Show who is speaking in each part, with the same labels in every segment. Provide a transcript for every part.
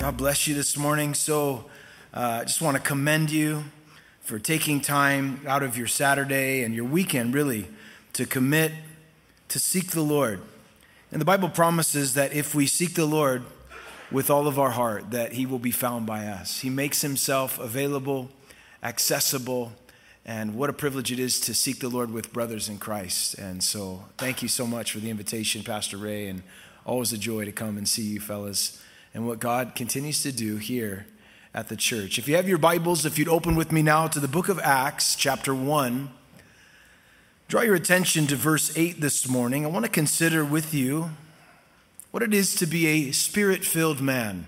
Speaker 1: God bless you this morning. So, uh, I just want to commend you for taking time out of your Saturday and your weekend, really, to commit to seek the Lord. And the Bible promises that if we seek the Lord with all of our heart, that He will be found by us. He makes Himself available, accessible, and what a privilege it is to seek the Lord with brothers in Christ. And so, thank you so much for the invitation, Pastor Ray, and always a joy to come and see you fellas and what God continues to do here at the church. If you have your Bibles, if you'd open with me now to the book of Acts, chapter 1, draw your attention to verse 8 this morning. I want to consider with you what it is to be a spirit filled man.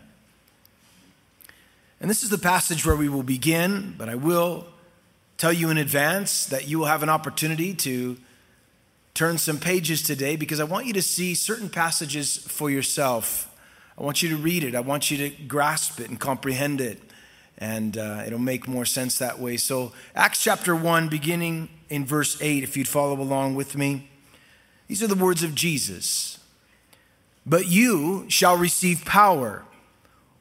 Speaker 1: And this is the passage where we will begin, but I will tell you in advance that you will have an opportunity to turn some pages today because I want you to see certain passages for yourself. I want you to read it. I want you to grasp it and comprehend it. And uh, it'll make more sense that way. So, Acts chapter 1, beginning in verse 8, if you'd follow along with me. These are the words of Jesus. But you shall receive power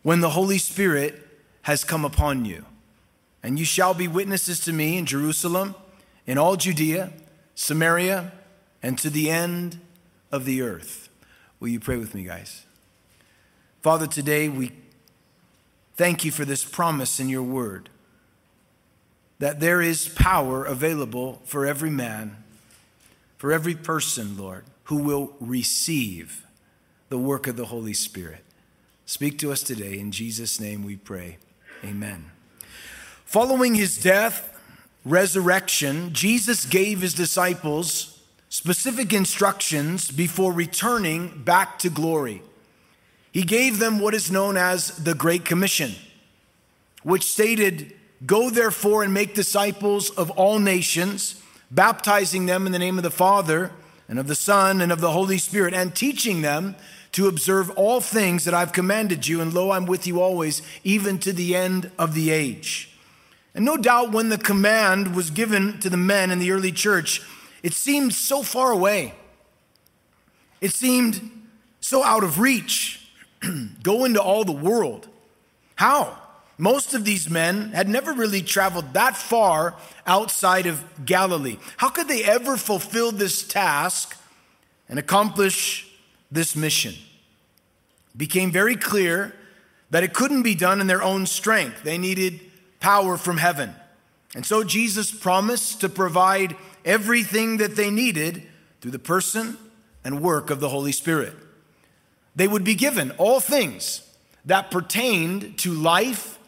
Speaker 1: when the Holy Spirit has come upon you. And you shall be witnesses to me in Jerusalem, in all Judea, Samaria, and to the end of the earth. Will you pray with me, guys? Father, today we thank you for this promise in your word that there is power available for every man, for every person, Lord, who will receive the work of the Holy Spirit. Speak to us today. In Jesus' name we pray. Amen. Following his death, resurrection, Jesus gave his disciples specific instructions before returning back to glory. He gave them what is known as the Great Commission, which stated, Go therefore and make disciples of all nations, baptizing them in the name of the Father and of the Son and of the Holy Spirit, and teaching them to observe all things that I've commanded you. And lo, I'm with you always, even to the end of the age. And no doubt when the command was given to the men in the early church, it seemed so far away. It seemed so out of reach. go into all the world. How? Most of these men had never really traveled that far outside of Galilee. How could they ever fulfill this task and accomplish this mission? It became very clear that it couldn't be done in their own strength. They needed power from heaven. And so Jesus promised to provide everything that they needed through the person and work of the Holy Spirit they would be given all things that pertained to life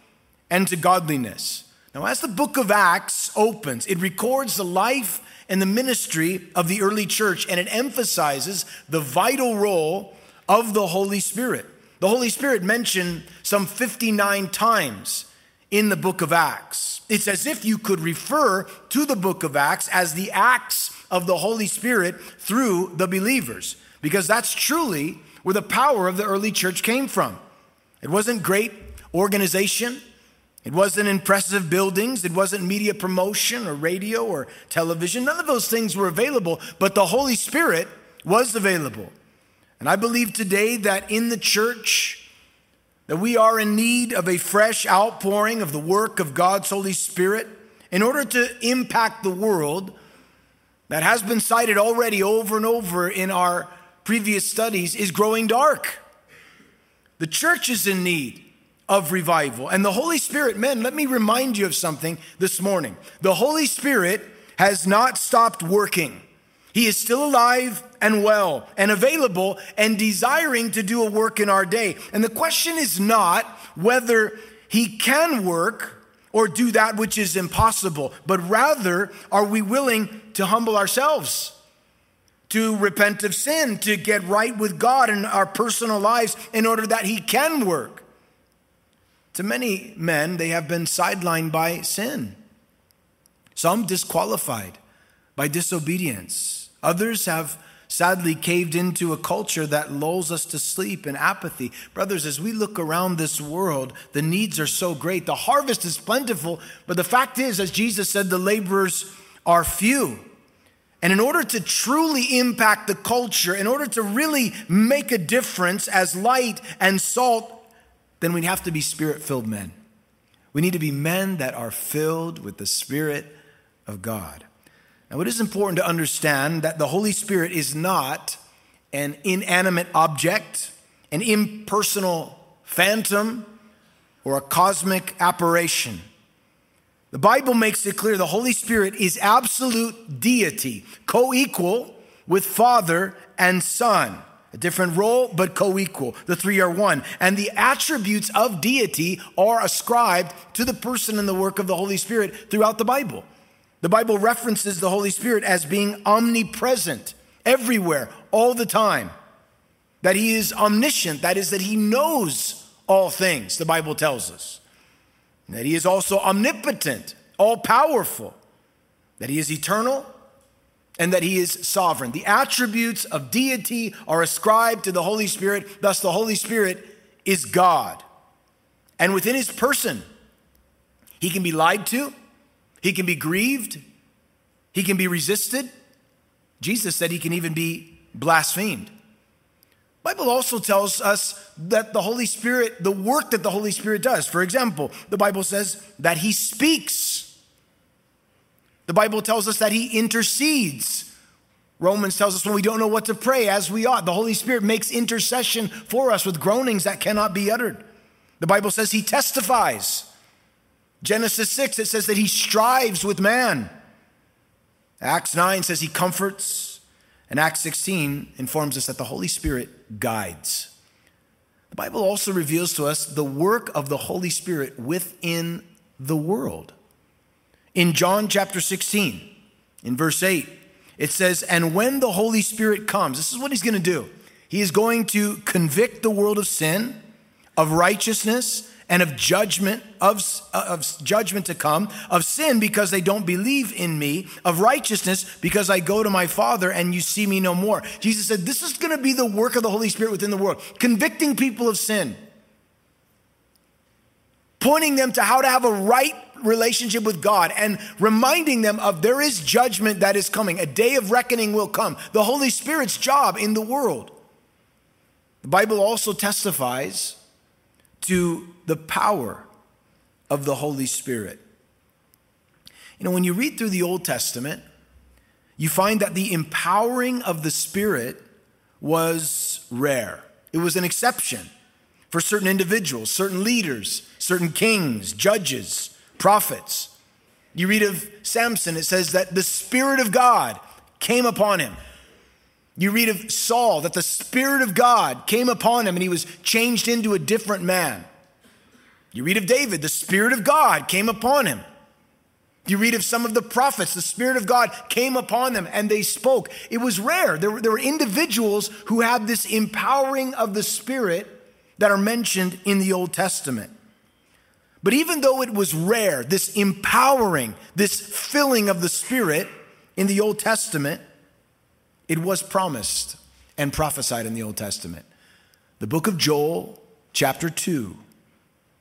Speaker 1: and to godliness. Now, as the book of Acts opens, it records the life and the ministry of the early church, and it emphasizes the vital role of the Holy Spirit. The Holy Spirit mentioned some 59 times in the book of Acts. It's as if you could refer to the book of Acts as the acts of the Holy Spirit through the believers, because that's truly where the power of the early church came from. It wasn't great organization. It wasn't impressive buildings. It wasn't media promotion or radio or television. None of those things were available, but the Holy Spirit was available. And I believe today that in the church, that we are in need of a fresh outpouring of the work of God's Holy Spirit in order to impact the world that has been cited already over and over in our previous studies is growing dark. The church is in need of revival. And the Holy Spirit, men, let me remind you of something this morning. The Holy Spirit has not stopped working. He is still alive and well and available and desiring to do a work in our day. And the question is not whether he can work or do that which is impossible, but rather, are we willing to humble ourselves? To repent of sin, to get right with God in our personal lives in order that He can work. Too many men, they have been sidelined by sin, some disqualified by disobedience. Others have sadly caved into a culture that lulls us to sleep and apathy. Brothers, as we look around this world, the needs are so great. The harvest is plentiful, but the fact is, as Jesus said, the laborers are few. And in order to truly impact the culture, in order to really make a difference as light and salt then we'd have to be spirit filled men. We need to be men that are filled with the Spirit of God. Now, it is important to understand that the Holy Spirit is not an inanimate object, an impersonal phantom, or a cosmic apparition. The Bible makes it clear the Holy Spirit is absolute deity, co equal with Father and Son. A different role, but co equal. The three are one. And the attributes of deity are ascribed to the person and the work of the Holy Spirit throughout the Bible. The Bible references the Holy Spirit as being omnipresent, everywhere, all the time. That he is omniscient, that is, that he knows all things, the Bible tells us. That he is also omnipotent, all powerful. That he is eternal, and that he is sovereign. The attributes of deity are ascribed to the Holy Spirit, thus, the Holy Spirit is God. And within his person, he can be lied to, he can be grieved, he can be resisted. Jesus said he can even be blasphemed. Bible also tells us that the Holy Spirit, the work that the Holy Spirit does. For example, the Bible says that he speaks the Bible tells us that He intercedes. Romans tells us when we don't know what to pray as we ought, the Holy Spirit makes intercession for us with groanings that cannot be uttered. The Bible says He testifies. Genesis 6, it says that He strives with man. Acts 9 says He comforts. And Acts 16 informs us that the Holy Spirit guides. The Bible also reveals to us the work of the Holy Spirit within the world. In John chapter 16, in verse 8, it says, And when the Holy Spirit comes, this is what he's going to do. He is going to convict the world of sin, of righteousness, and of judgment, of, of judgment to come, of sin because they don't believe in me, of righteousness because I go to my Father and you see me no more. Jesus said, This is going to be the work of the Holy Spirit within the world, convicting people of sin, pointing them to how to have a right relationship with God and reminding them of there is judgment that is coming. A day of reckoning will come. The Holy Spirit's job in the world. The Bible also testifies to the power of the Holy Spirit. You know, when you read through the Old Testament, you find that the empowering of the Spirit was rare. It was an exception for certain individuals, certain leaders, certain kings, judges, prophets. You read of Samson, it says that the Spirit of God came upon him. You read of Saul, that the Spirit of God came upon him and he was changed into a different man. You read of David, the Spirit of God came upon him. You read of some of the prophets, the Spirit of God came upon them and they spoke. It was rare. There were, there were individuals who had this empowering of the Spirit that are mentioned in the Old Testament. But even though it was rare, this empowering, this filling of the Spirit in the Old Testament, it was promised and prophesied in the Old Testament. The book of Joel, chapter 2,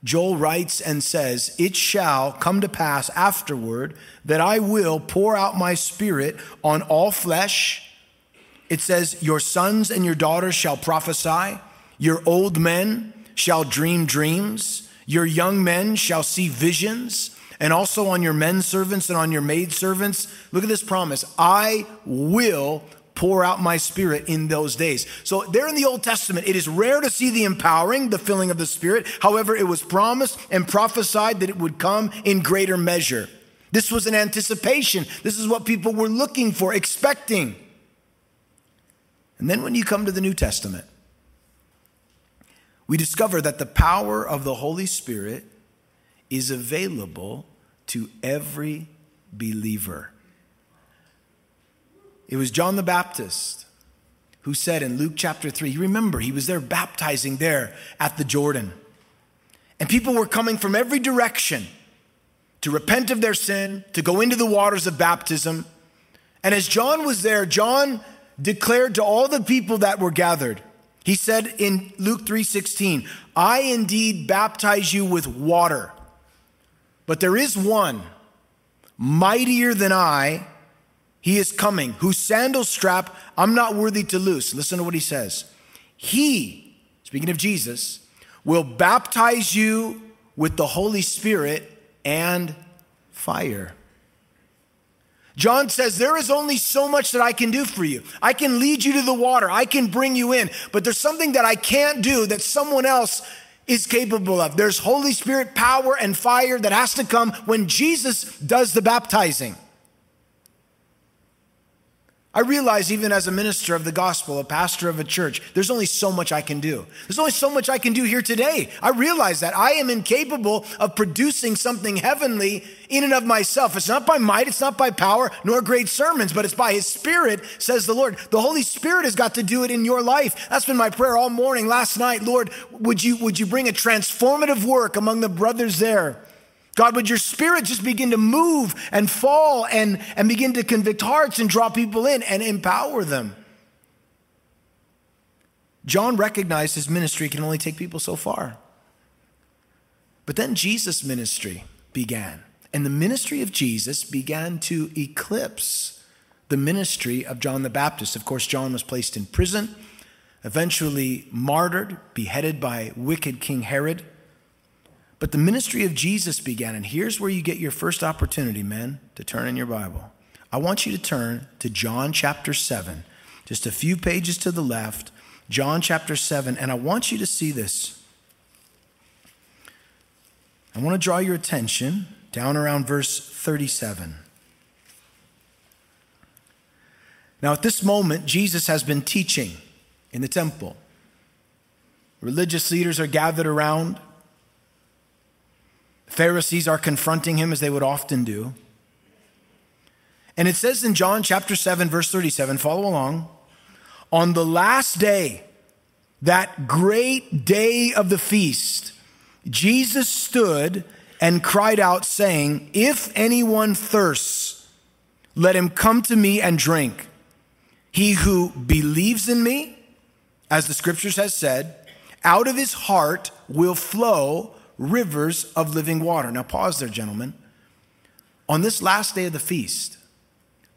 Speaker 1: Joel writes and says, It shall come to pass afterward that I will pour out my spirit on all flesh. It says, Your sons and your daughters shall prophesy, your old men shall dream dreams. Your young men shall see visions, and also on your men servants and on your maid servants. Look at this promise I will pour out my spirit in those days. So, there in the Old Testament, it is rare to see the empowering, the filling of the Spirit. However, it was promised and prophesied that it would come in greater measure. This was an anticipation. This is what people were looking for, expecting. And then when you come to the New Testament, we discover that the power of the Holy Spirit is available to every believer. It was John the Baptist who said in Luke chapter 3, you remember, he was there baptizing there at the Jordan. And people were coming from every direction to repent of their sin, to go into the waters of baptism. And as John was there, John declared to all the people that were gathered, he said in Luke 3:16, "I indeed baptize you with water, but there is one mightier than I, he is coming, whose sandal strap I'm not worthy to loose." Listen to what he says. He, speaking of Jesus, will baptize you with the Holy Spirit and fire. John says, There is only so much that I can do for you. I can lead you to the water, I can bring you in, but there's something that I can't do that someone else is capable of. There's Holy Spirit power and fire that has to come when Jesus does the baptizing. I realize, even as a minister of the gospel, a pastor of a church, there's only so much I can do. There's only so much I can do here today. I realize that I am incapable of producing something heavenly in and of myself. It's not by might, it's not by power, nor great sermons, but it's by His Spirit, says the Lord. The Holy Spirit has got to do it in your life. That's been my prayer all morning. Last night, Lord, would you, would you bring a transformative work among the brothers there? God, would your spirit just begin to move and fall and, and begin to convict hearts and draw people in and empower them? John recognized his ministry can only take people so far. But then Jesus' ministry began. And the ministry of Jesus began to eclipse the ministry of John the Baptist. Of course, John was placed in prison, eventually martyred, beheaded by wicked King Herod. But the ministry of Jesus began, and here's where you get your first opportunity, men, to turn in your Bible. I want you to turn to John chapter 7, just a few pages to the left, John chapter 7, and I want you to see this. I want to draw your attention down around verse 37. Now, at this moment, Jesus has been teaching in the temple. Religious leaders are gathered around. Pharisees are confronting him as they would often do. And it says in John chapter 7, verse 37, follow along. On the last day, that great day of the feast, Jesus stood and cried out, saying, If anyone thirsts, let him come to me and drink. He who believes in me, as the scriptures has said, out of his heart will flow rivers of living water. Now, pause there, gentlemen. On this last day of the feast,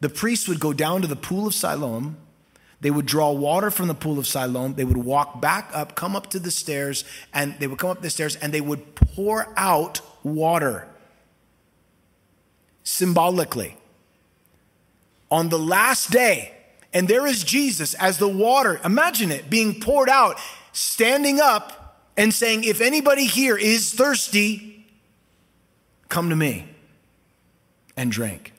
Speaker 1: the priests would go down to the pool of Siloam. They would draw water from the pool of Siloam. They would walk back up, come up to the stairs, and they would come up the stairs and they would pour out water symbolically. On the last day, and there is Jesus as the water, imagine it being poured out, standing up and saying, If anybody here is thirsty, come to me and drink.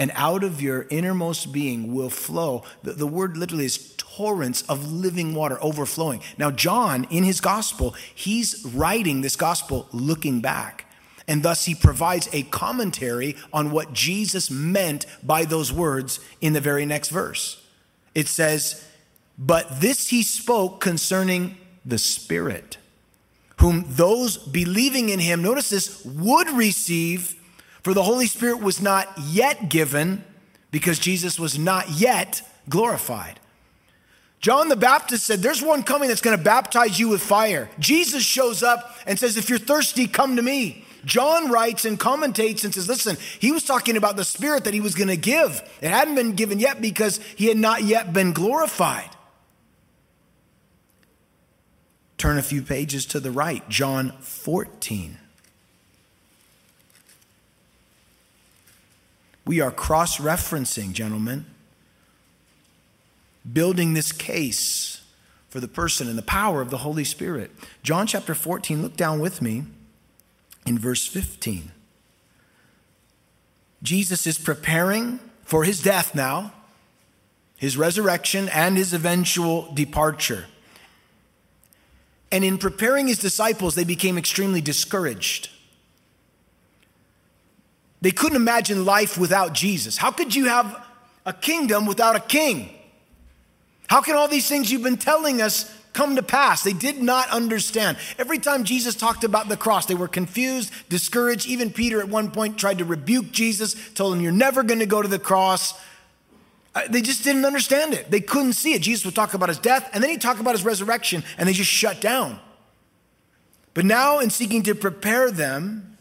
Speaker 1: And out of your innermost being will flow. The, the, word literally is torrents of living water overflowing. Now, John, in his gospel, he's writing this gospel looking back. And thus, he provides a commentary on what Jesus meant by those words in the very next verse. It says, But this he spoke concerning the Spirit whom those believing in him, notice this, would receive, for the Holy Spirit was not yet given because Jesus was not yet glorified. John the Baptist said, There's one coming that's going to baptize you with fire. Jesus shows up and says, If you're thirsty, come to me. John writes and commentates and says, Listen, he was talking about the Spirit that he was going to give. It hadn't been given yet because he had not yet been glorified. Turn a few pages to the right, John 14. We are cross referencing, gentlemen, building this case for the person and the power of the Holy Spirit. John chapter 14, look down with me in verse 15. Jesus is preparing for his death now, his resurrection, and his eventual departure. And in preparing his disciples, they became extremely discouraged. They couldn't imagine life without Jesus. How could you have a kingdom without a king? How can all these things you've been telling us come to pass? They did not understand. Every time Jesus talked about the cross, they were confused, discouraged. Even Peter at one point tried to rebuke Jesus, told him, You're never going to go to the cross. They just didn't understand it. They couldn't see it. Jesus would talk about his death, and then he'd talk about his resurrection, and they just shut down. But now, in seeking to prepare them,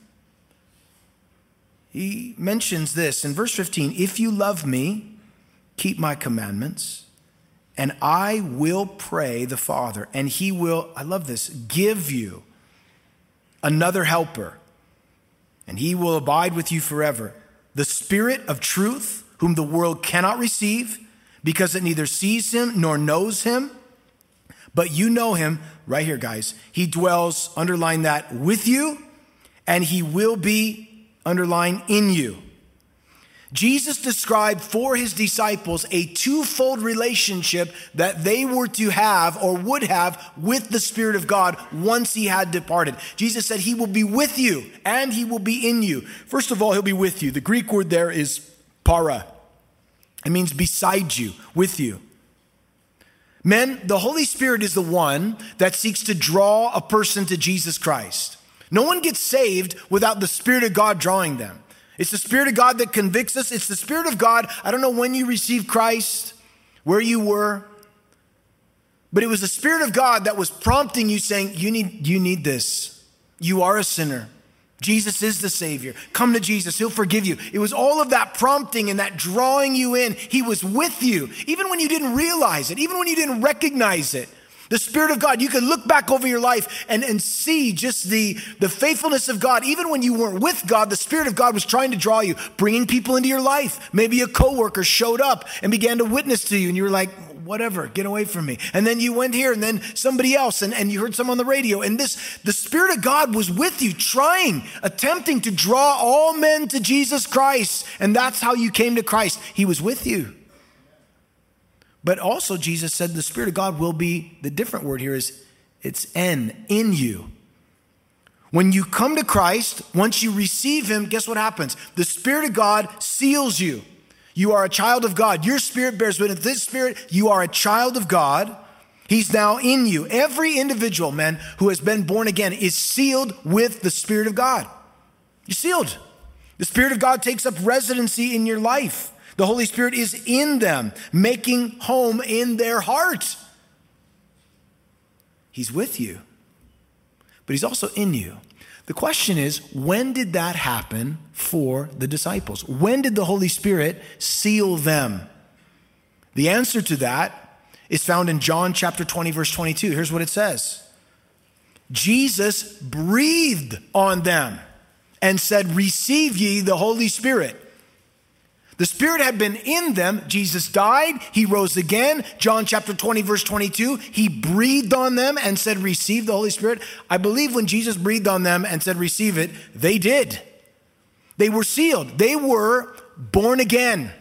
Speaker 1: he mentions this in verse 15 If you love me, keep my commandments, And I will pray the Father, and he will, I love this, give you another helper, and he will abide with you forever. The Spirit of truth, whom the world cannot receive because it neither sees him nor knows him. But you know him, right here, guys. He dwells, underline that, with you, and he will be, underline, in you. Jesus described for his disciples a twofold relationship that they were to have or would have with the Spirit of God once he had departed. Jesus said, He will be with you and he will be in you. First of all, he'll be with you. The Greek word there is para, it means beside you, with you. Men, the Holy Spirit is the one that seeks to draw a person to Jesus Christ. No one gets saved without the Spirit of God drawing them. It's the Spirit of God that convicts us. It's the Spirit of God. I don't know when you received Christ, where you were, but it was the Spirit of God that was prompting you, saying, You need, you need this. You are a sinner. Jesus is the Savior. Come to Jesus, He'll forgive you. It was all of that prompting and that drawing you in. He was with you, even when you didn't realize it, even when you didn't recognize it. The Spirit of God, you can look back over your life and, and see just the, the faithfulness of God. Even when you weren't with God, the Spirit of God was trying to draw you, bringing people into your life. Maybe a coworker showed up and began to witness to you, and you were like, whatever, get away from me. And then you went here, and then somebody else, and, and you heard some on the radio. And this, the Spirit of God was with you, trying, attempting to draw all men to Jesus Christ. And that's how you came to Christ. He was with you. But also, Jesus said the Spirit of God will be, the different word here is it's en, in you. When you come to Christ, once you receive Him, guess what happens? The Spirit of God seals you. You are a child of God. Your spirit bears witness. This spirit, you are a child of God. He's now in you. Every individual, man, who has been born again is sealed with the Spirit of God. You're sealed. The Spirit of God takes up residency in your life. The Holy Spirit is in them, making home in their heart. He's with you, but He's also in you. The question is, when did that happen for the disciples? When did the Holy Spirit seal them? The answer to that is found in John chapter 20, verse 22. Here's what it says Jesus breathed on them and said, Receive ye the Holy Spirit. The Spirit had been in them. Jesus died. He rose again. John chapter 20, verse 22. He breathed on them and said, Receive the Holy Spirit. I believe when Jesus breathed on them and said, Receive it, they did. They were sealed. They were born again.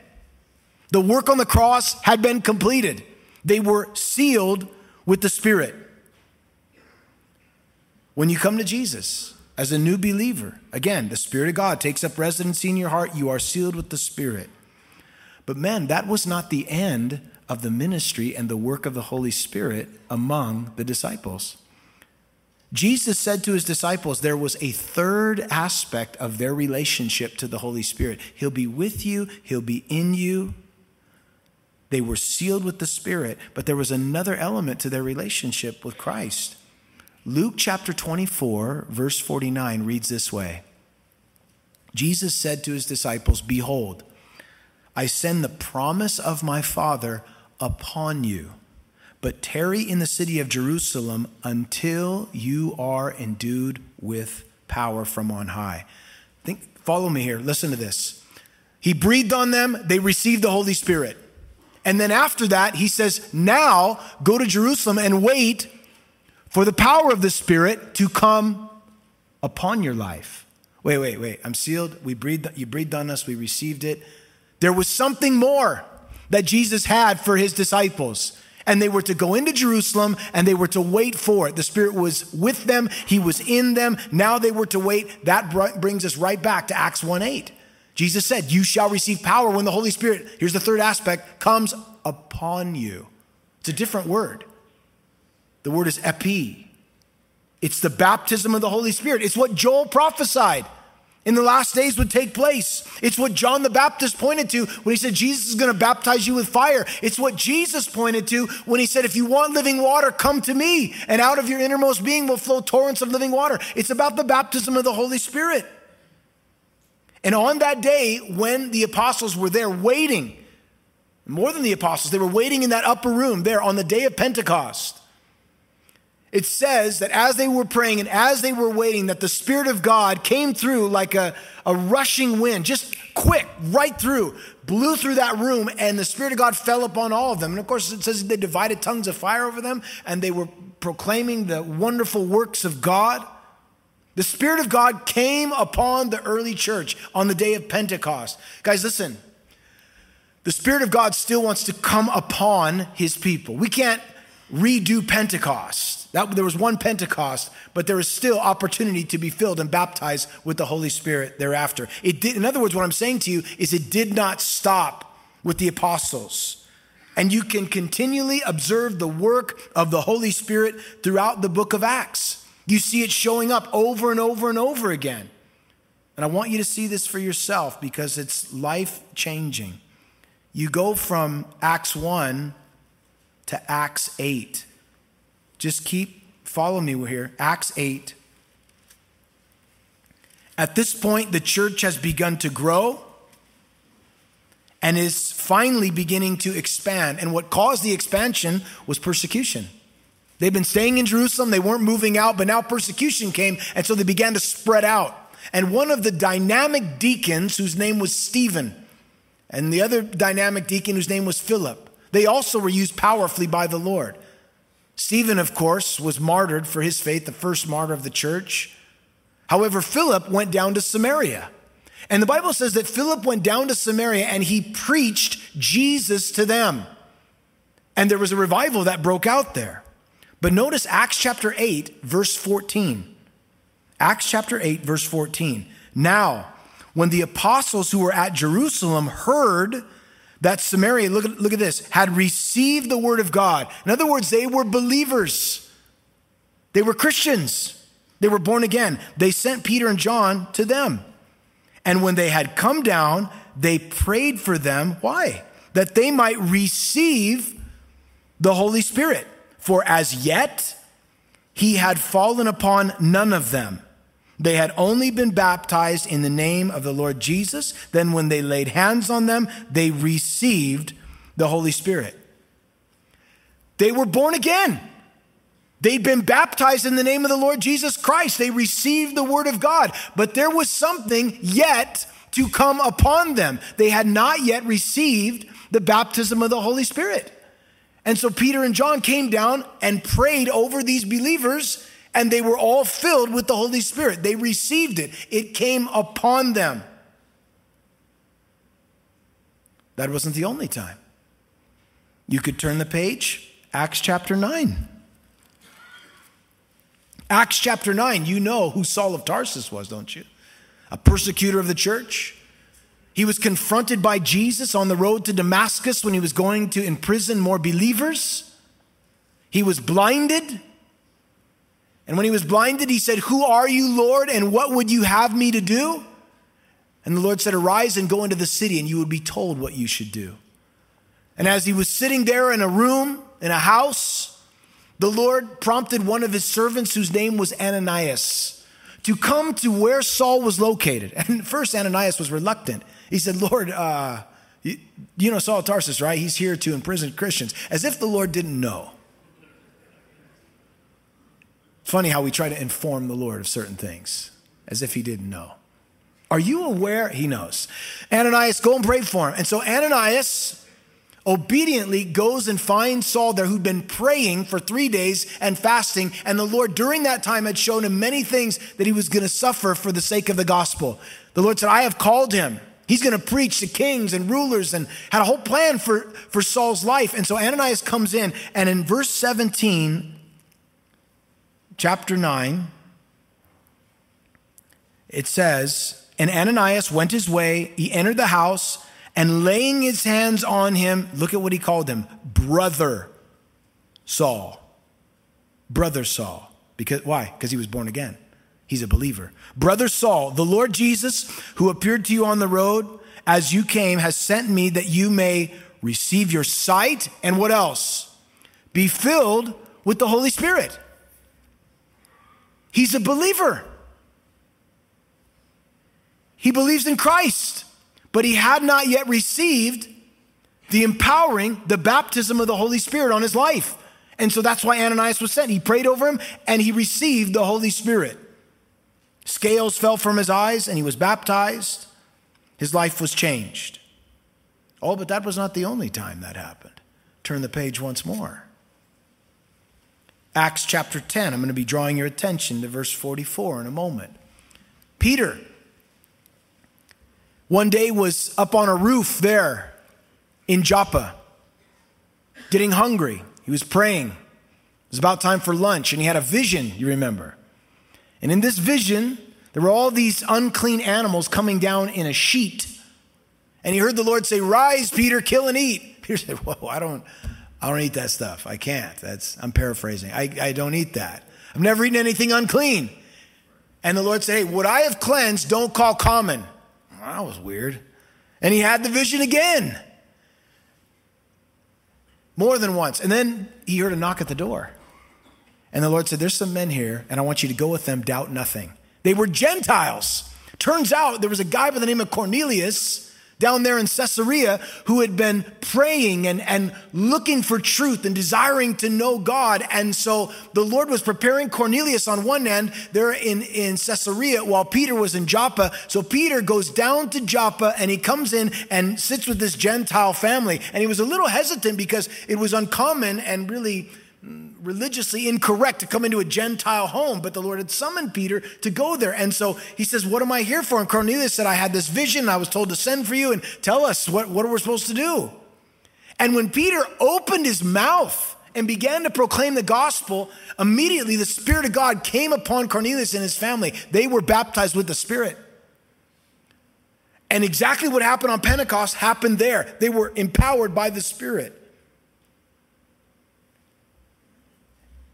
Speaker 1: The work on the cross had been completed. They were sealed with the Spirit. When you come to Jesus, as a new believer, again, the Spirit of God takes up residency in your heart. You are sealed with the Spirit. But man, that was not the end of the ministry and the work of the Holy Spirit among the disciples. Jesus said to his disciples there was a third aspect of their relationship to the Holy Spirit. He'll be with you, He'll be in you. They were sealed with the Spirit, but there was another element to their relationship with Christ. Luke chapter 24, verse 49 reads this way Jesus said to his disciples, Behold, I send the promise of my Father upon you, but tarry in the city of Jerusalem until you are endued with power from on high. Think, follow me here. Listen to this. He breathed on them, they received the Holy Spirit. And then after that, he says, Now go to Jerusalem and wait for the power of the Spirit to come upon your life. Wait, wait, wait. I'm sealed. We breathed, you breathed on us. We received it. There was something more that Jesus had for his disciples. And they were to go into Jerusalem and they were to wait for it. The Spirit was with them, He was in them. Now they were to wait. That brings us right back to Acts 1 8. Jesus said, You shall receive power when the Holy Spirit, here's the third aspect, comes upon you. It's a different word. The word is epi. It's the baptism of the Holy Spirit. It's what Joel prophesied in the last days would take place. It's what John the Baptist pointed to when he said Jesus is going to baptize you with fire. It's what Jesus pointed to when he said, If you want living water, come to me, and out of your innermost being will flow torrents of living water. It's about the baptism of the Holy Spirit. And on that day, when the apostles were there waiting, More than the apostles, they were waiting in that upper room there on the day of Pentecost. It says that as they were praying and as they were waiting, that the Spirit of God came through like a, a rushing wind, just quick, right through, blew through that room, and the Spirit of God fell upon all of them. And of course, it says they divided tongues of fire over them, and they were proclaiming the wonderful works of God. The Spirit of God came upon the early church on the day of Pentecost. Guys, listen. The Spirit of God still wants to come upon his people. We can't redo Pentecost. That, there was one Pentecost, but there is still opportunity to be filled and baptized with the Holy Spirit thereafter. It did, in other words, what I'm saying to you is it did not stop with the apostles. And you can continually observe the work of the Holy Spirit throughout the book of Acts. You see it showing up over and over and over again. And I want you to see this for yourself because it's life changing. You go from Acts 1 to Acts 8. Just keep, follow me here. Acts 8. At this point, the church has begun to grow and is finally beginning to expand. And what caused the expansion was persecution. They've been staying in Jerusalem, they weren't moving out, but now persecution came, and so they began to spread out. And one of the dynamic deacons, whose name was Stephen, and the other dynamic deacon, whose name was Philip, they also were used powerfully by the Lord. Stephen, of course, was martyred for his faith, the first martyr of the church. However, Philip went down to Samaria. And the Bible says that Philip went down to Samaria and he preached Jesus to them. And there was a revival that broke out there. But notice Acts chapter 8, verse 14. Acts chapter 8, verse 14. Now, when the apostles who were at Jerusalem heard that Samaria, look at, look at this, had received the word of God. In other words, they were believers, they were Christians, they were born again. They sent Peter and John to them. And when they had come down, they prayed for them. Why? That they might receive the Holy Spirit. For as yet, he had fallen upon none of them. They had only been baptized in the name of the Lord Jesus. Then, when they laid hands on them, they received the Holy Spirit. They were born again. They'd been baptized in the name of the Lord Jesus Christ. They received the word of God, but there was something yet to come upon them. They had not yet received the baptism of the Holy Spirit. And so Peter and John came down and prayed over these believers and they were all filled with the Holy Spirit. They received it, it came upon them. That wasn't the only time. You could turn the page, Acts chapter 9. Acts chapter 9, you know who Saul of Tarsus was, don't you? A persecutor of the church. He was confronted by Jesus on the road to Damascus when he was going to imprison more believers. He was blinded. And when he was blinded, he said, Who are you, Lord, and what would you have me to do? And the Lord said, Arise and go into the city, and you will be told what you should do. And as he was sitting there in a room, in a house, the Lord prompted one of his servants, whose name was Ananias, to come to where Saul was located. And first, Ananias was reluctant. He said, Lord, uh, you, know Saul Tarsus, right? He's here to imprison Christians, as if the Lord didn't know. Funny how we try to inform the Lord of certain things as if he didn't know. Are you aware? He knows. Ananias, go and pray for him. And so Ananias obediently goes and finds Saul there who'd been praying for three days and fasting. And the Lord, during that time, had shown him many things that he was going to suffer for the sake of the gospel. The Lord said, I have called him. He's going to preach to kings and rulers and had a whole plan for, for Saul's life. And so Ananias comes in, and in verse 17, chapter 9, it says, And Ananias went his way, he entered the house, and laying his hands on him, look at what he called him brother Saul. Brother Saul. Because why? Because he was born again. He's a believer. Brother Saul, the Lord Jesus, who appeared to you on the road as you came, has sent me that you may receive your sight and what else? Be filled with the Holy Spirit. He's a believer. He believes in Christ, but he had not yet received the empowering, the baptism of the Holy Spirit on his life. And so that's why Ananias was sent. He prayed over him and he received the Holy Spirit. Scales fell from his eyes and he was baptized. His life was changed. Oh, but that was not the only time that happened. Turn the page once more. Acts chapter 10. I'm going to be drawing your attention to verse 44 in a moment. Peter one day was up on a roof there in Joppa, getting hungry. He was praying. It was about time for lunch, and he had a vision, you remember. And in this vision, there were all these unclean animals coming down in a sheet. And he heard the Lord say, Rise, Peter, kill and eat. Peter said, Whoa, I don't, I don't eat that stuff. I can't. That's, I'm paraphrasing. I, I don't eat that. I've never eaten anything unclean. And the Lord said, Hey, what I have cleansed, don't call common. Well, that was weird. And he had the vision again. More than once. And then he heard a knock at the door. And the Lord said, There's some men here, and I want you to go with them, doubt nothing. They were Gentiles. Turns out there was a guy by the name of Cornelius down there in Caesarea who had been praying and, and looking for truth and desiring to know God. And so the Lord was preparing Cornelius on one end there in, in Caesarea while Peter was in Joppa. So Peter goes down to Joppa and he comes in and sits with this Gentile family. And he was a little hesitant because it was uncommon and really religiously incorrect to come into a Gentile home, but the Lord had summoned Peter to go there. And so he says, What am I here for? And Cornelius said, I had this vision. I was told to send for you and tell us what, what we're supposed to do. And when Peter opened his mouth and began to proclaim the gospel, immediately the Spirit of God came upon Cornelius and his family. They were baptized with the Spirit. And exactly what happened on Pentecost happened there. They were empowered by the Spirit.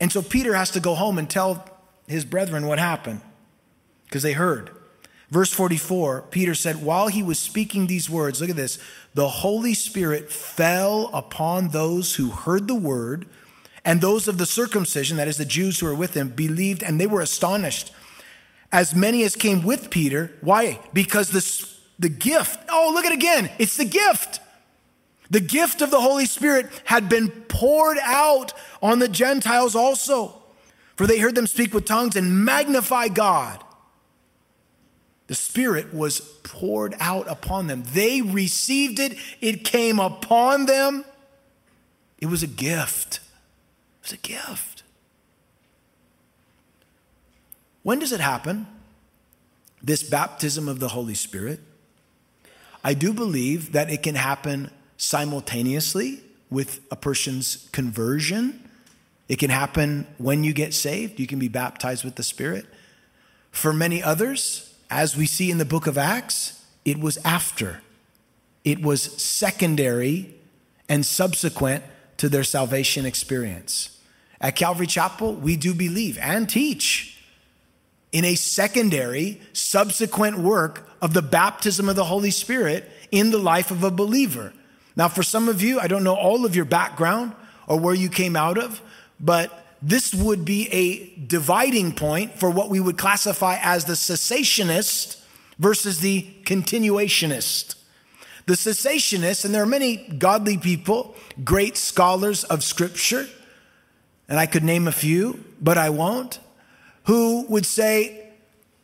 Speaker 1: And so Peter has to go home and tell his brethren what happened because they heard. Verse 44, Peter said, While he was speaking these words, look at this, the Holy Spirit fell upon those who heard the word, and those of the circumcision, that is, the Jews who were with him, believed, and they were astonished. As many as came with Peter, why? Because the, the gift, oh, look at it again, it's the gift. The gift of the Holy Spirit had been poured out on the Gentiles also, for they heard them speak with tongues and magnify God. The Spirit was poured out upon them. They received it, it came upon them. It was a gift. It was a gift. When does it happen? This baptism of the Holy Spirit? I do believe that it can happen simultaneously with a person's conversion. It can happen when you get saved. You can be baptized with the Spirit. For many others, as we see in the book of Acts, it was after. It was secondary and subsequent to their salvation experience. At Calvary Chapel, we do believe and teach in a secondary, subsequent work of the baptism of the Holy Spirit in the life of a believer. Now, for some of you, I don't know all of your background or where you came out of, but this would be a dividing point for what we would classify as the cessationist versus the continuationist. The cessationist, and there are many godly people, great scholars of scripture, and I could name a few, but I won't, who would say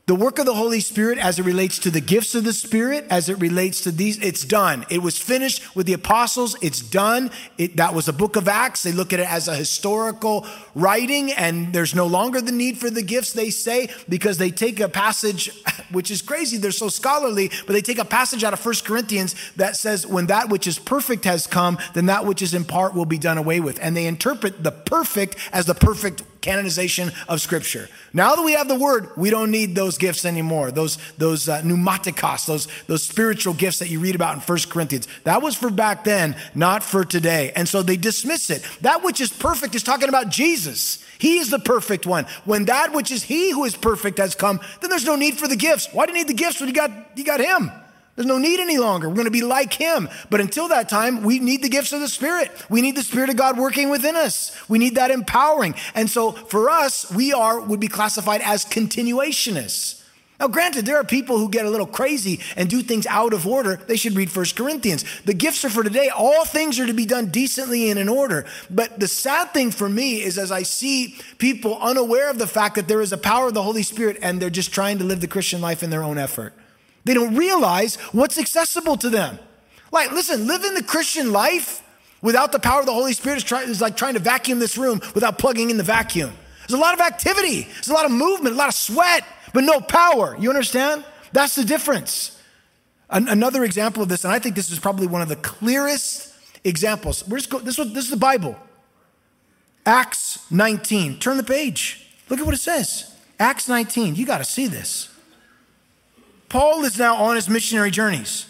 Speaker 1: the work of the Holy Spirit as it relates to the gifts of the Spirit, as it relates to these, it's done. It was finished with the apostles. It's done. It, that was a book of Acts. They look at it as a historical writing, and there's no longer the need for the gifts, they say, because they take a passage, which is crazy. They're so scholarly, but they take a passage out of First Corinthians that says, when that which is perfect has come, then that which is in part will be done away with. And they interpret the perfect as the perfect canonization of Scripture. Now that we have the Word, we don't need those gifts anymore. Those those uh, pneumatikos, those those spiritual gifts that you read about in First Corinthians. That was for back then, not for today. And so they dismiss it. That which is perfect is talking about Jesus. He is the perfect one. When that which is He who is perfect has come, then there's no need for the gifts. Why do you need the gifts when you got you got Him? There's no need any longer. We're going to be like him. But until that time, we need the gifts of the Spirit. We need the Spirit of God working within us. We need that empowering. And so for us, we are, would be classified as continuationists. Now, granted, there are people who get a little crazy and do things out of order. They should read First Corinthians. The gifts are for today. All things are to be done decently and in order. But the sad thing for me is as I see people unaware of the fact that there is a power of the Holy Spirit and they're just trying to live the Christian life in their own effort. They don't realize what's accessible to them. Like, listen, living the Christian life without the power of the Holy Spirit is, try, is like trying to vacuum this room without plugging in the vacuum. There's a lot of activity, there's a lot of movement, a lot of sweat but no power. You understand? That's the difference. An- another example of this, and I think this is probably one of the clearest examples. We're just go, this, was, this is the Bible. Acts 19. Turn the page. Look at what it says. Acts 19. You got to see this. Paul is now on his missionary journeys.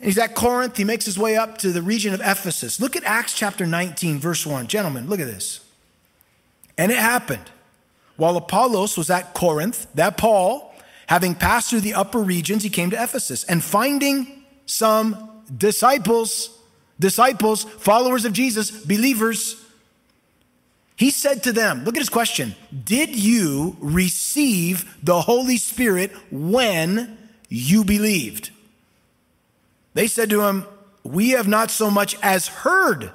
Speaker 1: He's at Corinth. He makes his way up to the region of Ephesus. Look at Acts chapter 19, verse 1. Gentlemen, look at this. And it happened while Apollos was at Corinth that Paul, having passed through the upper regions, he came to Ephesus and finding some disciples, disciples, followers of Jesus, believers, he said to them, look at his question, did you receive the Holy Spirit when you believed? They said to him, we have not so much as heard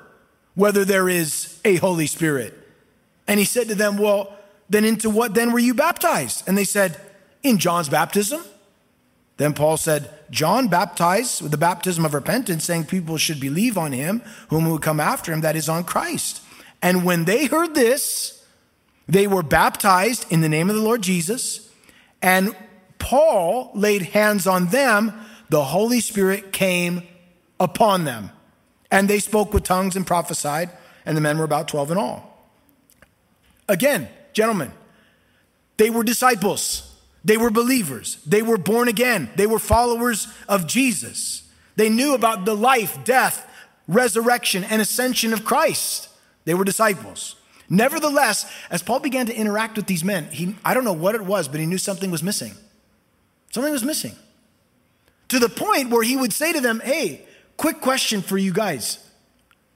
Speaker 1: whether there is a Holy Spirit. And he said to them, Well, then into what then were you baptized? And they said, In John's baptism. Then Paul said, John baptized with the baptism of repentance, saying people should believe on him whom would come after him, that is on Christ. And when they heard this, they were baptized in the name of the Lord Jesus. And Paul laid hands on them. The Holy Spirit came upon them. And they spoke with tongues and prophesied. And the men were about 12 in all. Again, gentlemen, they were disciples. They were believers. They were born again. They were followers of Jesus. They knew about the life, death, resurrection, and ascension of Christ. They were disciples. Nevertheless, as Paul began to interact with these men, he, I don't know what it was, but he knew something was missing. Something was missing. To the point where he would say to them, Hey, quick question for you guys.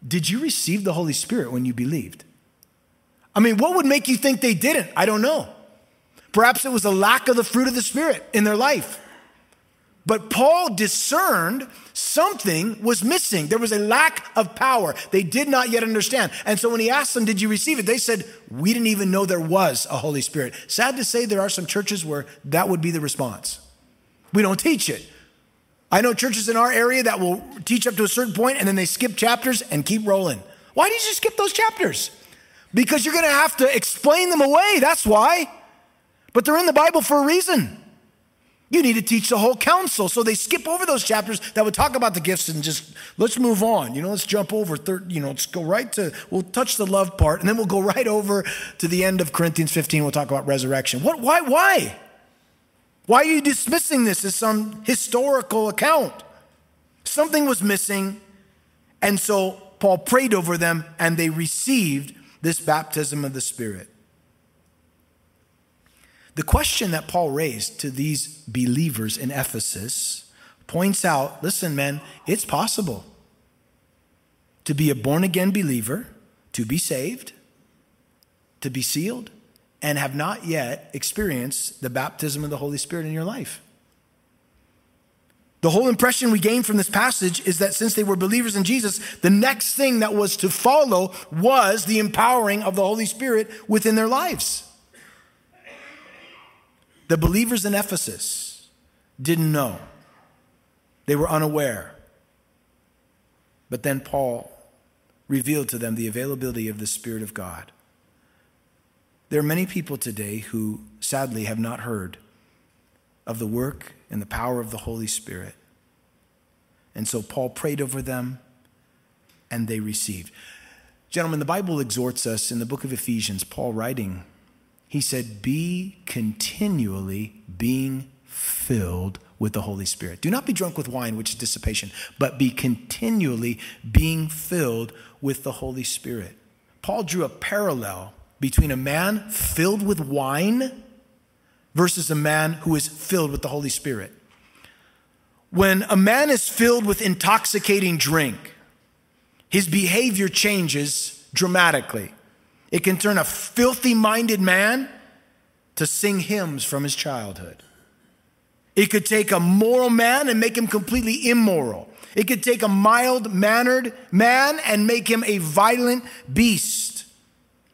Speaker 1: Did you receive the Holy Spirit when you believed? I mean, what would make you think they didn't? I don't know. Perhaps it was a lack of the fruit of the Spirit in their life. But Paul discerned something was missing. There was a lack of power. They did not yet understand. And so when he asked them, Did you receive it? They said, We didn't even know there was a Holy Spirit. Sad to say, there are some churches where that would be the response. We don't teach it. I know churches in our area that will teach up to a certain point and then they skip chapters and keep rolling. Why did you skip those chapters? because you're going to have to explain them away. That's why. But they're in the Bible for a reason. You need to teach the whole counsel. So they skip over those chapters that would talk about the gifts and just let's move on. You know, let's jump over third, you know, let's go right to we'll touch the love part and then we'll go right over to the end of Corinthians 15. We'll talk about resurrection. What why why? Why are you dismissing this as some historical account? Something was missing, and so Paul prayed over them and they received this baptism of the Spirit. The question that Paul raised to these believers in Ephesus points out listen, men, it's possible to be a born again believer, to be saved, to be sealed, and have not yet experienced the baptism of the Holy Spirit in your life. The whole impression we gain from this passage is that since they were believers in Jesus, the next thing that was to follow was the empowering of the Holy Spirit within their lives. The believers in Ephesus didn't know, they were unaware. But then Paul revealed to them the availability of the Spirit of God. There are many people today who sadly have not heard of the work and the power of the Holy Spirit. And so Paul prayed over them and they received. Gentlemen, the Bible exhorts us in the book of Ephesians, Paul writing, he said, Be continually being filled with the Holy Spirit. Do not be drunk with wine, which is dissipation, but be continually being filled with the Holy Spirit. Paul drew a parallel between a man filled with wine versus a man who is filled with the Holy Spirit. When a man is filled with intoxicating drink, his behavior changes dramatically. It can turn a filthy minded man to sing hymns from his childhood. It could take a moral man and make him completely immoral. It could take a mild mannered man and make him a violent beast.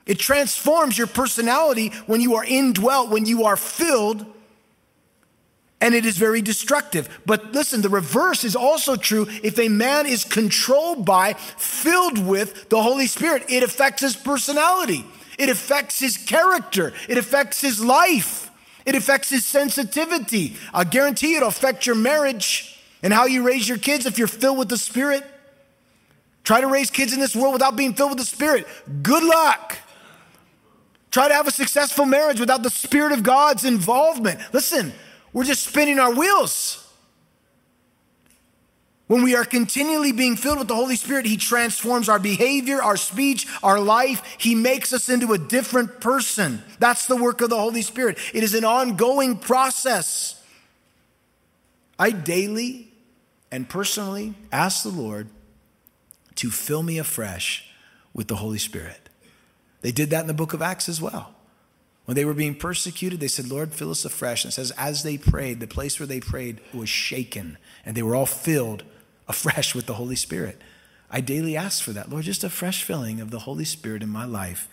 Speaker 1: It transforms your personality when you are indwelt, when you are filled, and it is very destructive. But listen, the reverse is also true. If a man is controlled by, filled with the Holy Spirit, it affects his personality, it affects his character, it affects his life, it affects his sensitivity. I guarantee it'll affect your marriage and how you raise your kids if you're filled with the Spirit. Try to raise kids in this world without being filled with the Spirit. Good luck. Try to have a successful marriage without the Spirit of God's involvement. Listen, we're just spinning our wheels. When we are continually being filled with the Holy Spirit, He transforms our behavior, our speech, our life. He makes us into a different person. That's the work of the Holy Spirit. It is an ongoing process. I daily and personally ask the Lord to fill me afresh with the Holy Spirit. They did that in the book of Acts as well. When they were being persecuted, they said, Lord, fill us afresh. And it says, as they prayed, the place where they prayed was shaken, and they were all filled afresh with the Holy Spirit. I daily ask for that. Lord, just a fresh filling of the Holy Spirit in my life,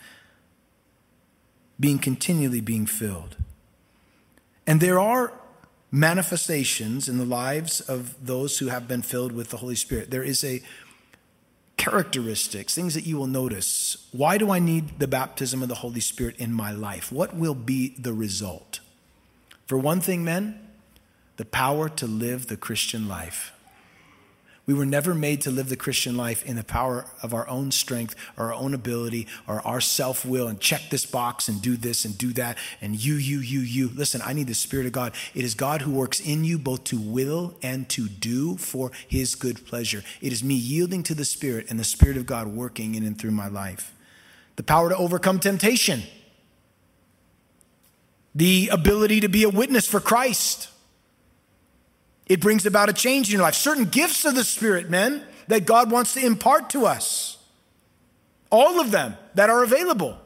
Speaker 1: being continually being filled. And there are manifestations in the lives of those who have been filled with the Holy Spirit. There is a characteristics, things that you will notice. Why do I need the baptism of the Holy Spirit in my life? What will be the result? For one thing, men, the power to live the Christian life. We were never made to live the Christian life in the power of our own strength or our own ability or our self will and check this box and do this and do that and you, you, you, you. Listen, I need the Spirit of God. It is God who works in you both to will and to do for his good pleasure. It is me yielding to the Spirit and the Spirit of God working in and through my life. The power to overcome temptation, the ability to be a witness for Christ it brings about a change in your life. Certain gifts of the Spirit, men, that God wants to impart to us. All of them that are available.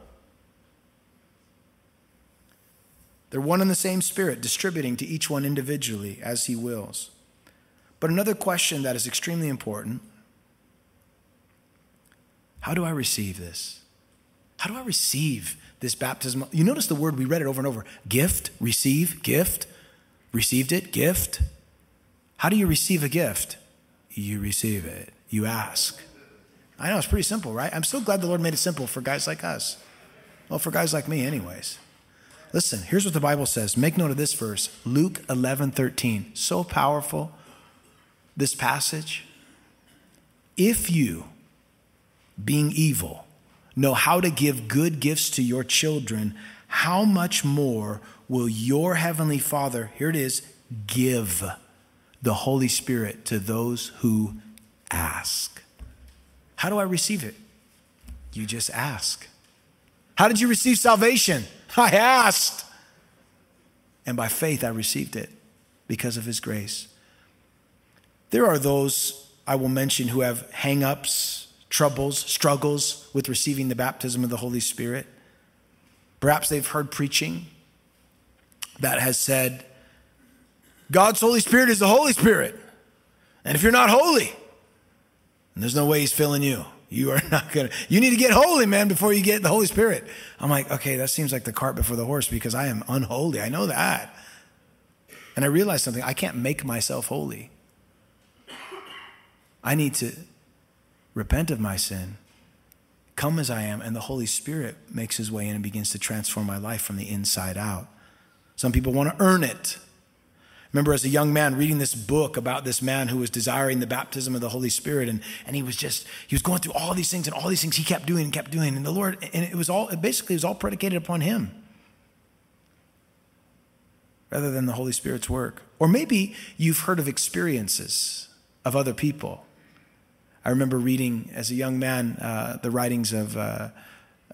Speaker 1: They're one and the same Spirit, distributing to each one individually as He wills. But another question that is extremely important how do I receive this? How do I receive this baptism? You notice the word, we read it over and over gift, receive, gift, received it, gift. How do you receive a gift? You receive it, you ask. I know it's pretty simple, right? I'm so glad the Lord made it simple for guys like us. Well, for guys like me, anyways. Listen, here's what the Bible says. Make note of this verse Luke 11 13. So powerful, this passage. If you, being evil, know how to give good gifts to your children, how much more will your heavenly Father, here it is, give the Holy Spirit to those who ask. How do I receive it? You just ask. How did you receive salvation? I asked. And by faith, I received it because of His grace. There are those I will mention who have hang ups, troubles, struggles with receiving the baptism of the Holy Spirit. Perhaps they've heard preaching that has said, God's Holy Spirit is the Holy Spirit. And if you're not holy, and there's no way He's filling you, you are not to, you need to get holy, man, before you get the Holy Spirit. I'm like, okay, that seems like the cart before the horse because I am unholy. I know that. And I realized something I can't make myself holy. I need to repent of my sin, come as I am, and the Holy Spirit makes his way in and begins to transform my life from the inside out. Some people want to earn it remember as a young man reading this book about this man who was desiring the baptism of the Holy Spirit, and, and he was just, he was going through all these things, and all these things he kept doing and kept doing. And the Lord, and it was all, it basically, was all predicated upon him rather than the Holy Spirit's work. Or maybe you've heard of experiences of other people. I remember reading as a young man uh, the writings of uh,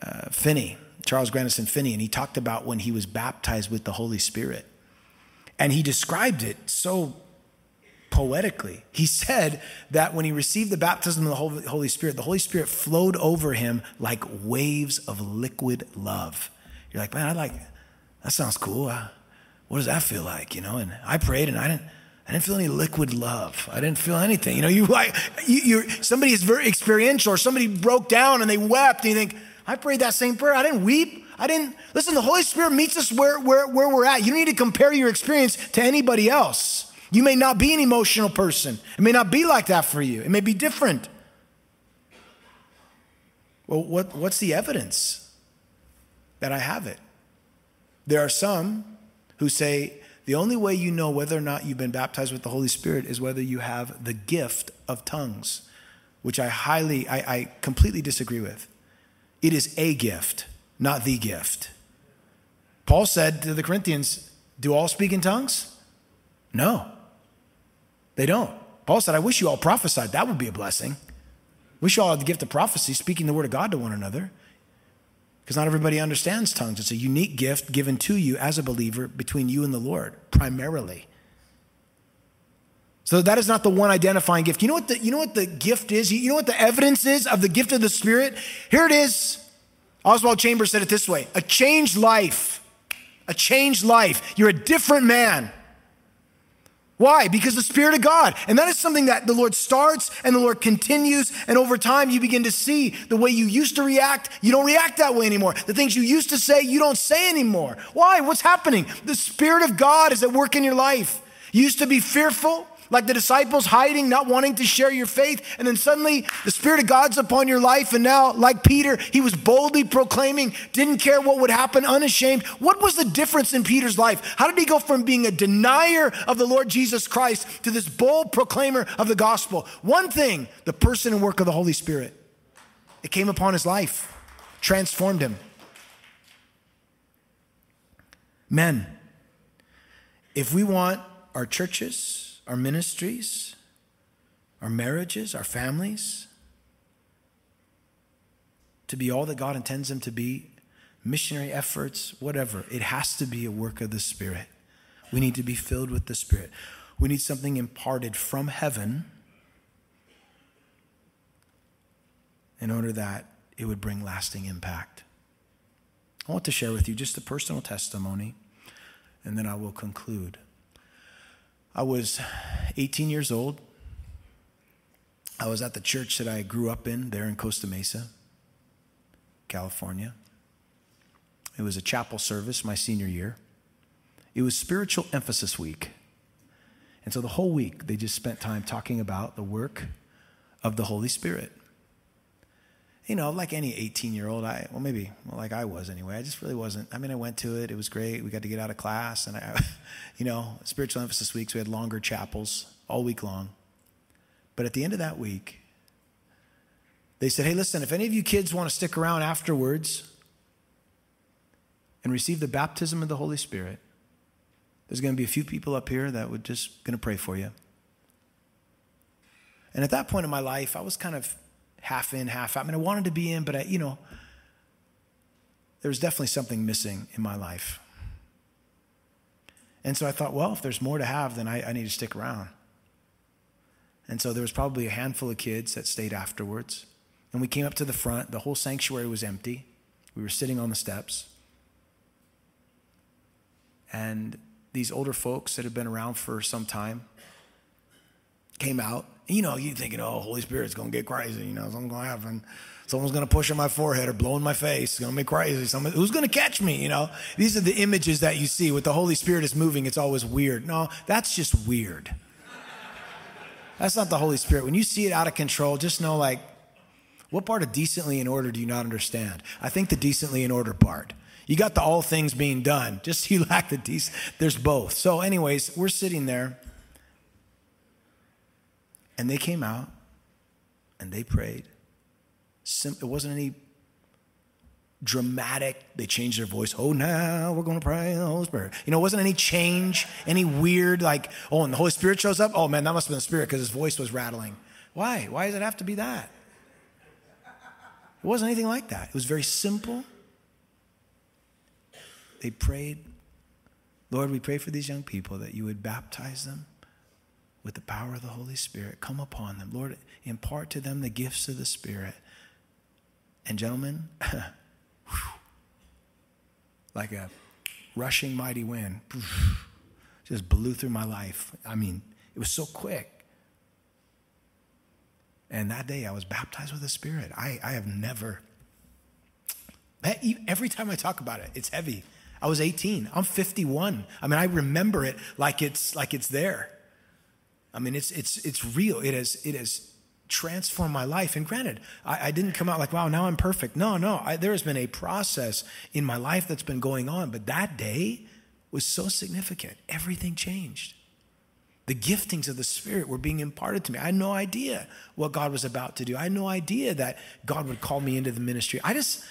Speaker 1: uh, Finney, Charles Grandison Finney, and he talked about when he was baptized with the Holy Spirit. And he described it so poetically. He said that when he received the baptism of the Holy Spirit, the Holy Spirit flowed over him like waves of liquid love. You're like, man, I like that. Sounds cool. Uh, what does that feel like? You know, and I prayed and I didn't. I didn't feel any liquid love. I didn't feel anything. You know, you like you, you're somebody is very experiential, or somebody broke down and they wept, and you think, I prayed that same prayer. I didn't weep. I didn't listen. The Holy Spirit meets us where, where, where we're at. You don't need to compare your experience to anybody else. You may not be an emotional person. It may not be like that for you. It may be different. Well, what, what's the evidence that I have it? There are some who say the only way you know whether or not you've been baptized with the Holy Spirit is whether you have the gift of tongues, which I highly, I, I completely disagree with. It is a gift, not the gift. Paul said to the Corinthians, Do all speak in tongues? No. They don't. Paul said, I wish you all prophesied. That would be a blessing. Wish you all had the gift of prophecy, speaking the word of God to one another. Because not everybody understands tongues. It's a unique gift given to you as a believer between you and the Lord, primarily. So that is not the one identifying gift. You know what the, you know what the gift is? You know what the evidence is of the gift of the Spirit? Here it is. Oswald Chambers said it this way a changed life. A changed life. You're a different man. Why? Because the Spirit of God. And that is something that the Lord starts and the Lord continues. And over time, you begin to see the way you used to react, you don't react that way anymore. The things you used to say, you don't say anymore. Why? What's happening? The Spirit of God is at work in your life. You used to be fearful like the disciples hiding, not wanting to share your faith. And then suddenly the Spirit of God's upon your life. And now, like Peter, he was boldly proclaiming, didn't care what would happen, unashamed. What was the difference in Peter's life? How did he go from being a denier of the Lord Jesus Christ to this bold proclaimer of the gospel? One thing the person and work of the Holy Spirit. It came upon his life, transformed him. Men, if we want our churches, our ministries, our marriages, our families to be all that God intends them to be, missionary efforts, whatever. It has to be a work of the Spirit. We need to be filled with the Spirit. We need something imparted from heaven in order that it would bring lasting impact. I want to share with you just a personal testimony, and then I will conclude. I was 18 years old. I was at the church that I grew up in there in Costa Mesa, California. It was a chapel service my senior year. It was spiritual emphasis week. And so the whole week, they just spent time talking about the work of the Holy Spirit you know, like any 18 year old, I, well, maybe, well, like I was anyway, I just really wasn't. I mean, I went to it, it was great. We got to get out of class, and I, you know, spiritual emphasis weeks, we had longer chapels all week long. But at the end of that week, they said, hey, listen, if any of you kids want to stick around afterwards and receive the baptism of the Holy Spirit, there's going to be a few people up here that would just going to pray for you. And at that point in my life, I was kind of half in, half out. I mean, I wanted to be in, but I, you know, there was definitely something missing in my life. And so I thought, well, if there's more to have, then I, I need to stick around. And so there was probably a handful of kids that stayed afterwards. And we came up to the front. The whole sanctuary was empty. We were sitting on the steps. And these older folks that had been around for some time came out you know, you thinking, oh, Holy Spirit's going to get crazy. You know, something's going to happen. Someone's going to push on my forehead or blow in my face. It's going to be crazy. Someone, who's going to catch me? You know, these are the images that you see. With the Holy Spirit is moving, it's always weird. No, that's just weird. That's not the Holy Spirit. When you see it out of control, just know like, what part of decently in order do you not understand? I think the decently in order part. You got the all things being done. Just you lack the decent. There's both. So, anyways, we're sitting there and they came out and they prayed. it wasn't any dramatic, they changed their voice. Oh, now we're going to pray in the Holy Spirit. You know, it wasn't any change, any weird, like, oh, and the Holy Spirit shows up. Oh, man, that must have been the Spirit because his voice was rattling. Why? Why does it have to be that? It wasn't anything like that. It was very simple. They prayed, Lord, we pray for these young people that you would baptize them with the power of the Holy Spirit come upon them. Lord, impart to them the gifts of the Spirit. And, gentlemen, like a rushing mighty wind, just blew through my life. I mean, it was so quick. And that day I was baptized with the Spirit. I, I have never, every time I talk about it, it's heavy. I was 18. I'm 51. I mean, I remember it like it's like it's there. I mean, it's it's it's real. It has it has transformed my life. And granted, I, I didn't come out like, wow, now I'm perfect. No, no. I, there has been a process in my life that's been going on. But that day was so significant. Everything changed. The giftings of the Spirit were being imparted to me. I had no idea what God was about to do. I had no idea that God would call me into the ministry. I just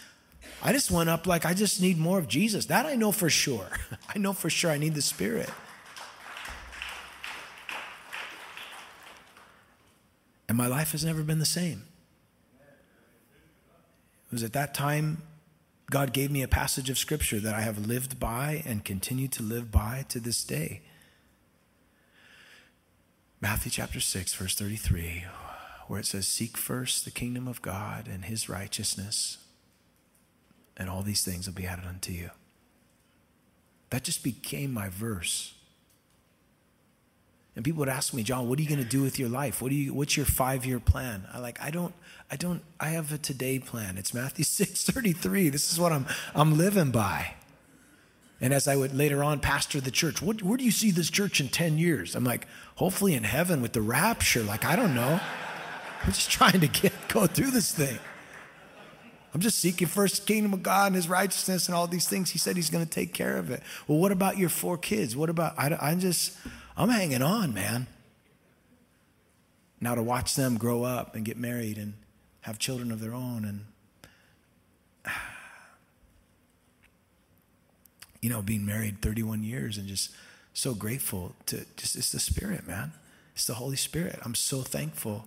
Speaker 1: I just went up like I just need more of Jesus. That I know for sure. I know for sure I need the Spirit. And my life has never been the same. It was at that time God gave me a passage of scripture that I have lived by and continue to live by to this day. Matthew chapter 6, verse 33, where it says, Seek first the kingdom of God and his righteousness and all these things will be added unto you. That just became my verse. And people would ask me, John, what are you going to do with your life? What do you, what's your five year plan? I like, I don't, I don't, I have a today plan. It's Matthew 6 33. This is what I'm, I'm living by. And as I would later on pastor the church, what, where do you see this church in 10 years? I'm like, hopefully in heaven with the rapture. Like, I don't know. I'm just trying to get, go through this thing. I'm just seeking first the kingdom of God and his righteousness and all these things. He said he's going to take care of it. Well, what about your four kids? What about, I, I'm just, I'm hanging on, man. Now to watch them grow up and get married and have children of their own and, you know, being married 31 years and just so grateful to just, it's the Spirit, man. It's the Holy Spirit. I'm so thankful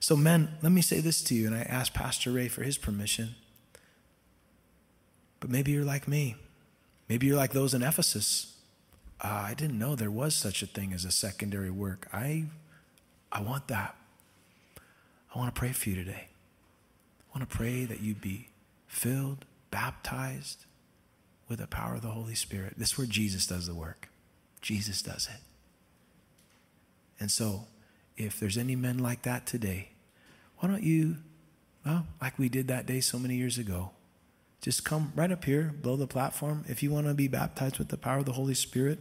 Speaker 1: so, men, let me say this to you, and I asked Pastor Ray for his permission. But maybe you're like me. Maybe you're like those in Ephesus. Uh, I didn't know there was such a thing as a secondary work. I, I want that. I want to pray for you today. I want to pray that you be filled, baptized with the power of the Holy Spirit. This is where Jesus does the work. Jesus does it. And so, if there's any men like that today, why don't you, well, like we did that day so many years ago, just come right up here, blow the platform. If you want to be baptized with the power of the Holy Spirit,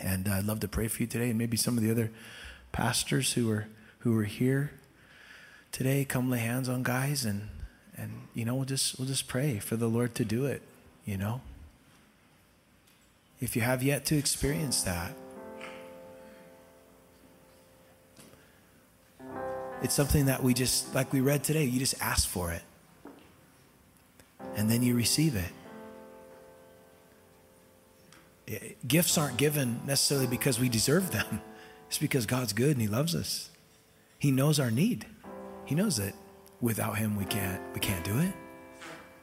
Speaker 1: and I'd love to pray for you today, and maybe some of the other pastors who are who are here today, come lay hands on guys, and and you know we'll just we'll just pray for the Lord to do it. You know, if you have yet to experience that, It's something that we just, like we read today, you just ask for it. And then you receive it. Gifts aren't given necessarily because we deserve them. It's because God's good and He loves us. He knows our need. He knows that without Him we can't we can't do it.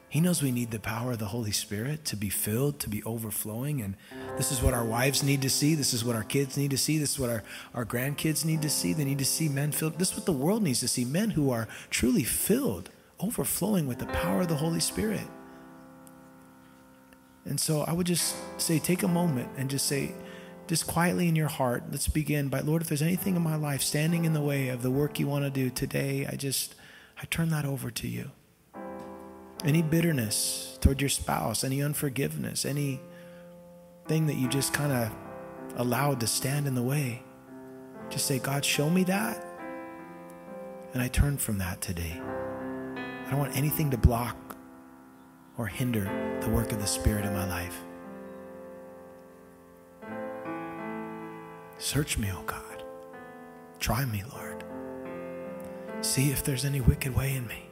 Speaker 1: He knows we need the power of the Holy Spirit to be filled, to be overflowing. And this is what our wives need to see. This is what our kids need to see. This is what our, our grandkids need to see. They need to see men filled. This is what the world needs to see men who are truly filled, overflowing with the power of the Holy Spirit. And so I would just say, take a moment and just say, just quietly in your heart, let's begin by Lord, if there's anything in my life standing in the way of the work you want to do today, I just, I turn that over to you. Any bitterness toward your spouse, any unforgiveness, any thing that you just kind of allowed to stand in the way. Just say, God, show me that. And I turn from that today. I don't want anything to block or hinder the work of the Spirit in my life. Search me, O oh God. Try me, Lord. See if there's any wicked way in me.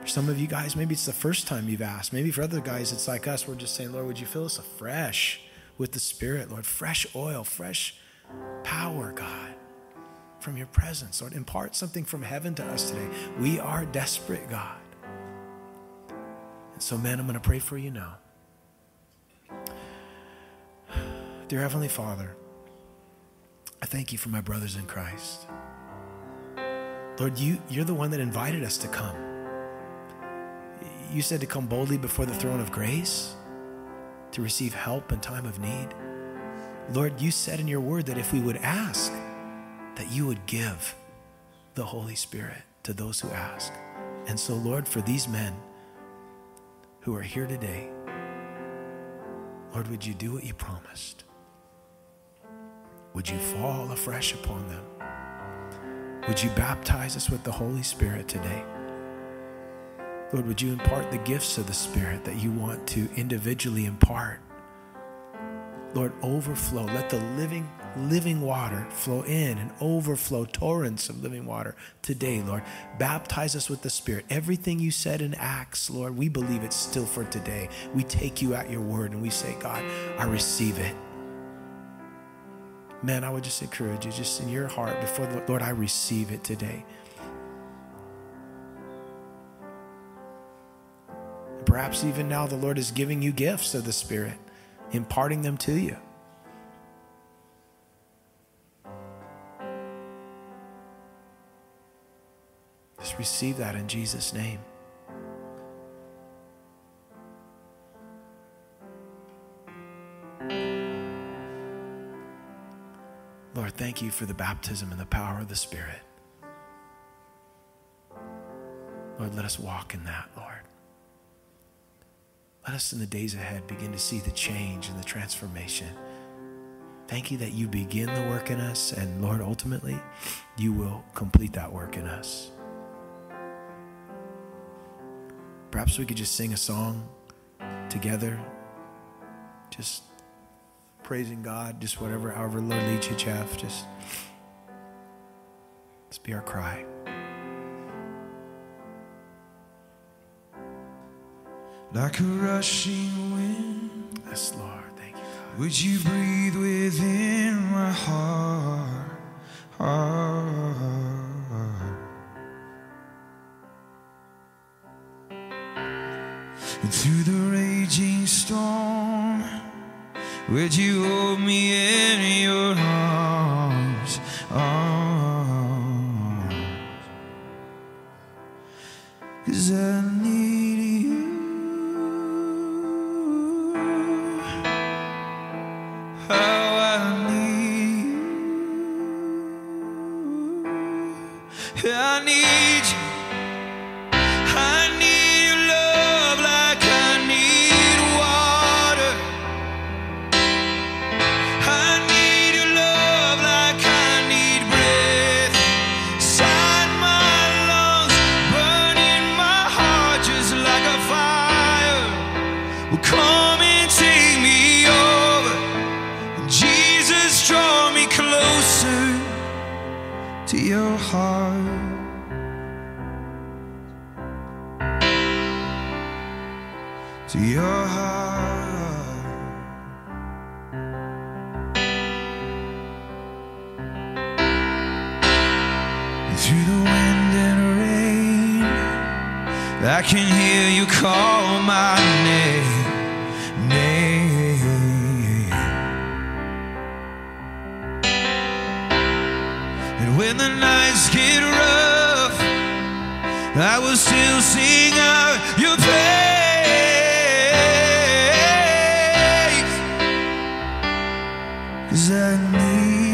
Speaker 1: For some of you guys, maybe it's the first time you've asked. Maybe for other guys, it's like us. We're just saying, Lord, would you fill us afresh with the Spirit, Lord? Fresh oil, fresh power, God, from your presence. Lord, impart something from heaven to us today. We are desperate, God. And so, man, I'm going to pray for you now. Dear Heavenly Father, I thank you for my brothers in Christ. Lord, you, you're the one that invited us to come. You said to come boldly before the throne of grace to receive help in time of need. Lord, you said in your word that if we would ask, that you would give the Holy Spirit to those who ask. And so, Lord, for these men who are here today, Lord, would you do what you promised? Would you fall afresh upon them? Would you baptize us with the Holy Spirit today? Lord, would you impart the gifts of the Spirit that you want to individually impart? Lord, overflow. Let the living, living water flow in and overflow torrents of living water today, Lord. Baptize us with the Spirit. Everything you said in Acts, Lord, we believe it's still for today. We take you at your word and we say, God, I receive it. Man, I would just encourage you, just in your heart, before the Lord, I receive it today. Perhaps even now the Lord is giving you gifts of the Spirit imparting them to you. Receive that in Jesus' name. Lord, thank you for the baptism and the power of the Spirit. Lord, let us walk in that, Lord. Let us in the days ahead begin to see the change and the transformation. Thank you that you begin the work in us, and Lord, ultimately, you will complete that work in us. Perhaps we could just sing a song together, just praising God, just whatever, however Lord leads you, Jeff. Just let's be our cry.
Speaker 2: like a rushing wind.
Speaker 1: Yes, Lord. Thank you, God.
Speaker 2: Would you breathe within would you hold me Cause I